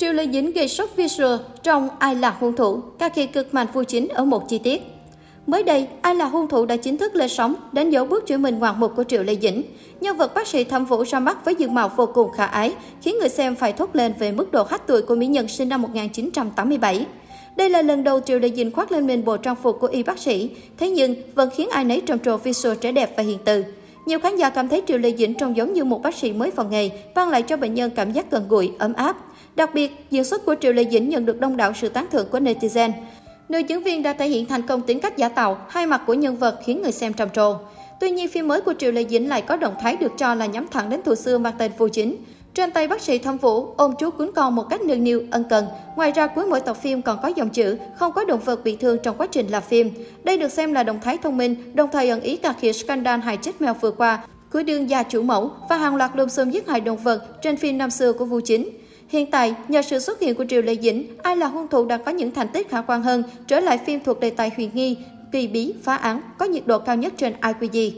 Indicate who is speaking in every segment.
Speaker 1: Triệu Lê Dính gây sốc visual trong Ai là hung thủ, ca khi cực mạnh phu chính ở một chi tiết. Mới đây, Ai là hung thủ đã chính thức lên sóng, đánh dấu bước chuyển mình ngoạn mục của Triệu Lê Dĩnh. Nhân vật bác sĩ thâm vũ ra mắt với diện mạo vô cùng khả ái, khiến người xem phải thốt lên về mức độ hách tuổi của mỹ nhân sinh năm 1987. Đây là lần đầu Triệu Lê Dĩnh khoác lên mình bộ trang phục của y bác sĩ, thế nhưng vẫn khiến ai nấy trầm trồ visual trẻ đẹp và hiền từ. Nhiều khán giả cảm thấy Triệu Lê Dĩnh trông giống như một bác sĩ mới vào nghề, mang lại cho bệnh nhân cảm giác gần gũi, ấm áp. Đặc biệt, diễn xuất của Triệu Lê Dĩnh nhận được đông đảo sự tán thưởng của netizen. Nữ diễn viên đã thể hiện thành công tính cách giả tạo, hai mặt của nhân vật khiến người xem trầm trồ. Tuy nhiên, phim mới của Triệu Lê Dĩnh lại có động thái được cho là nhắm thẳng đến thủ xưa mang tên Vô Chính. Trên tay bác sĩ Thâm Vũ ôm chú cuốn con một cách nương niu, ân cần. Ngoài ra, cuối mỗi tập phim còn có dòng chữ không có động vật bị thương trong quá trình làm phim. Đây được xem là động thái thông minh, đồng thời ẩn ý cả khịa scandal hại chết mèo vừa qua cưới đương gia chủ mẫu và hàng loạt lùm xùm giết hại động vật trên phim năm xưa của Vu Chính. Hiện tại, nhờ sự xuất hiện của Triệu Lê Dĩnh, ai là hung thủ đã có những thành tích khả quan hơn, trở lại phim thuộc đề tài huyền nghi, kỳ bí, phá án, có nhiệt độ cao nhất trên IQG.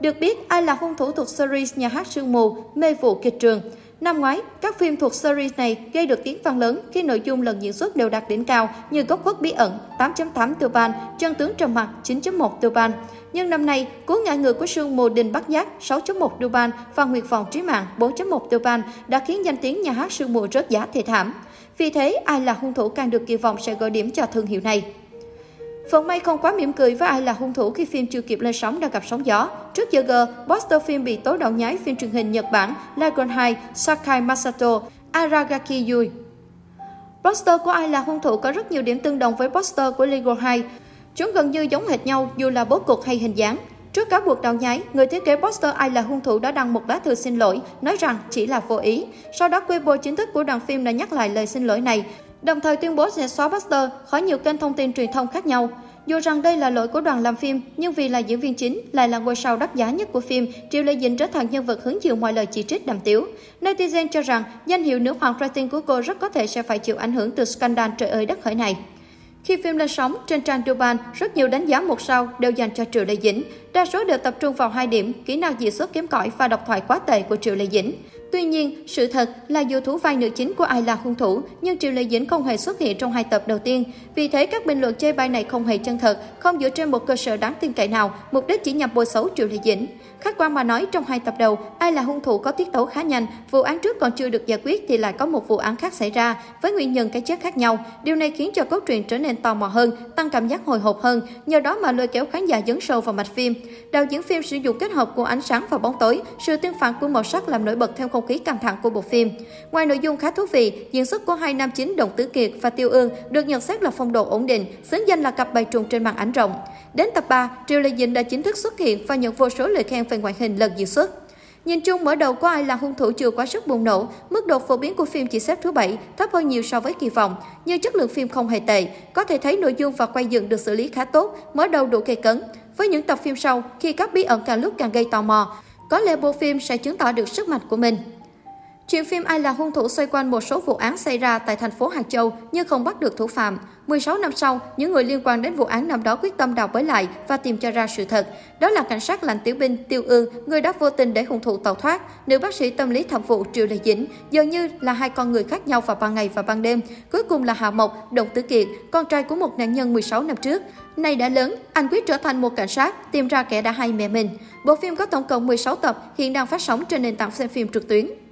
Speaker 1: Được biết, ai là hung thủ thuộc series Nhà hát sương mù, mê vụ kịch trường. Năm ngoái, các phim thuộc series này gây được tiếng vang lớn khi nội dung lần diễn xuất đều đạt đỉnh cao như Góc khuất bí ẩn 8.8 tiêu ban, Chân tướng trầm mặt 9.1 tiêu ban. Nhưng năm nay, Cú ngã người của Sương Mù Đình bắt Giác 6.1 tiêu ban và Nguyệt vọng trí mạng 4.1 tiêu ban đã khiến danh tiếng nhà hát Sương Mù rớt giá thê thảm. Vì thế, ai là hung thủ càng được kỳ vọng sẽ gọi điểm cho thương hiệu này. Phần may không quá mỉm cười với ai là hung thủ khi phim chưa kịp lên sóng đã gặp sóng gió. Trước giờ G, poster phim bị tối đầu nhái phim truyền hình Nhật Bản Lagon 2 Sakai Masato Aragaki Yui. Poster của ai là hung thủ có rất nhiều điểm tương đồng với poster của Lego 2. Chúng gần như giống hệt nhau dù là bố cục hay hình dáng. Trước cáo buộc đào nhái, người thiết kế poster ai là hung thủ đã đăng một lá thư xin lỗi, nói rằng chỉ là vô ý. Sau đó Weibo chính thức của đoàn phim đã nhắc lại lời xin lỗi này, đồng thời tuyên bố sẽ xóa poster khỏi nhiều kênh thông tin truyền thông khác nhau. Dù rằng đây là lỗi của đoàn làm phim, nhưng vì là diễn viên chính, lại là ngôi sao đắt giá nhất của phim, Triệu Lê Dĩnh trở thành nhân vật hứng chịu mọi lời chỉ trích đàm tiếu. Netizen cho rằng danh hiệu nữ hoàng rating của cô rất có thể sẽ phải chịu ảnh hưởng từ scandal trời ơi đất khởi này. Khi phim lên sóng, trên trang Duban, rất nhiều đánh giá một sao đều dành cho Triệu Lê Dĩnh. Đa số đều tập trung vào hai điểm, kỹ năng diễn xuất kém cỏi và độc thoại quá tệ của Triệu Lê Dĩnh. Tuy nhiên, sự thật là dù thủ vai nữ chính của ai là hung thủ, nhưng Triệu lệ Dĩnh không hề xuất hiện trong hai tập đầu tiên. Vì thế, các bình luận chê bai này không hề chân thật, không dựa trên một cơ sở đáng tin cậy nào, mục đích chỉ nhằm bôi xấu Triệu lệ Dĩnh. Khách quan mà nói, trong hai tập đầu, ai là hung thủ có tiết tấu khá nhanh, vụ án trước còn chưa được giải quyết thì lại có một vụ án khác xảy ra, với nguyên nhân cái chết khác nhau. Điều này khiến cho cốt truyện trở nên tò mò hơn, tăng cảm giác hồi hộp hơn, nhờ đó mà lôi kéo khán giả dấn sâu vào mạch phim. Đạo diễn phim sử dụng kết hợp của ánh sáng và bóng tối, sự tương phản của màu sắc làm nổi bật thêm không khí căng thẳng của bộ phim. Ngoài nội dung khá thú vị, diễn xuất của hai nam chính Đồng Tử Kiệt và Tiêu Ương được nhận xét là phong độ ổn định, xứng danh là cặp bài trùng trên màn ảnh rộng. Đến tập 3, Triệu Lê Dĩnh đã chính thức xuất hiện và nhận vô số lời khen về ngoại hình lần diễn xuất. Nhìn chung, mở đầu có ai là hung thủ chưa quá sức bùng nổ, mức độ phổ biến của phim chỉ xếp thứ bảy, thấp hơn nhiều so với kỳ vọng, nhưng chất lượng phim không hề tệ. Có thể thấy nội dung và quay dựng được xử lý khá tốt, mở đầu đủ cây cấn. Với những tập phim sau, khi các bí ẩn càng lúc càng gây tò mò, có lẽ bộ phim sẽ chứng tỏ được sức mạnh của mình. Chuyện phim Ai là hung thủ xoay quanh một số vụ án xảy ra tại thành phố Hàng Châu nhưng không bắt được thủ phạm. 16 năm sau, những người liên quan đến vụ án năm đó quyết tâm đào bới lại và tìm cho ra sự thật. Đó là cảnh sát lành tiểu binh Tiêu Ương, người đã vô tình để hung thủ tẩu thoát. Nữ bác sĩ tâm lý thẩm vụ Triệu Lê Dĩnh, dường như là hai con người khác nhau vào ban ngày và ban đêm. Cuối cùng là Hà Mộc, Đồng Tử Kiệt, con trai của một nạn nhân 16 năm trước. Nay đã lớn, anh quyết trở thành một cảnh sát, tìm ra kẻ đã hay mẹ mình. Bộ phim có tổng cộng 16 tập, hiện đang phát sóng trên nền tảng xem phim trực tuyến.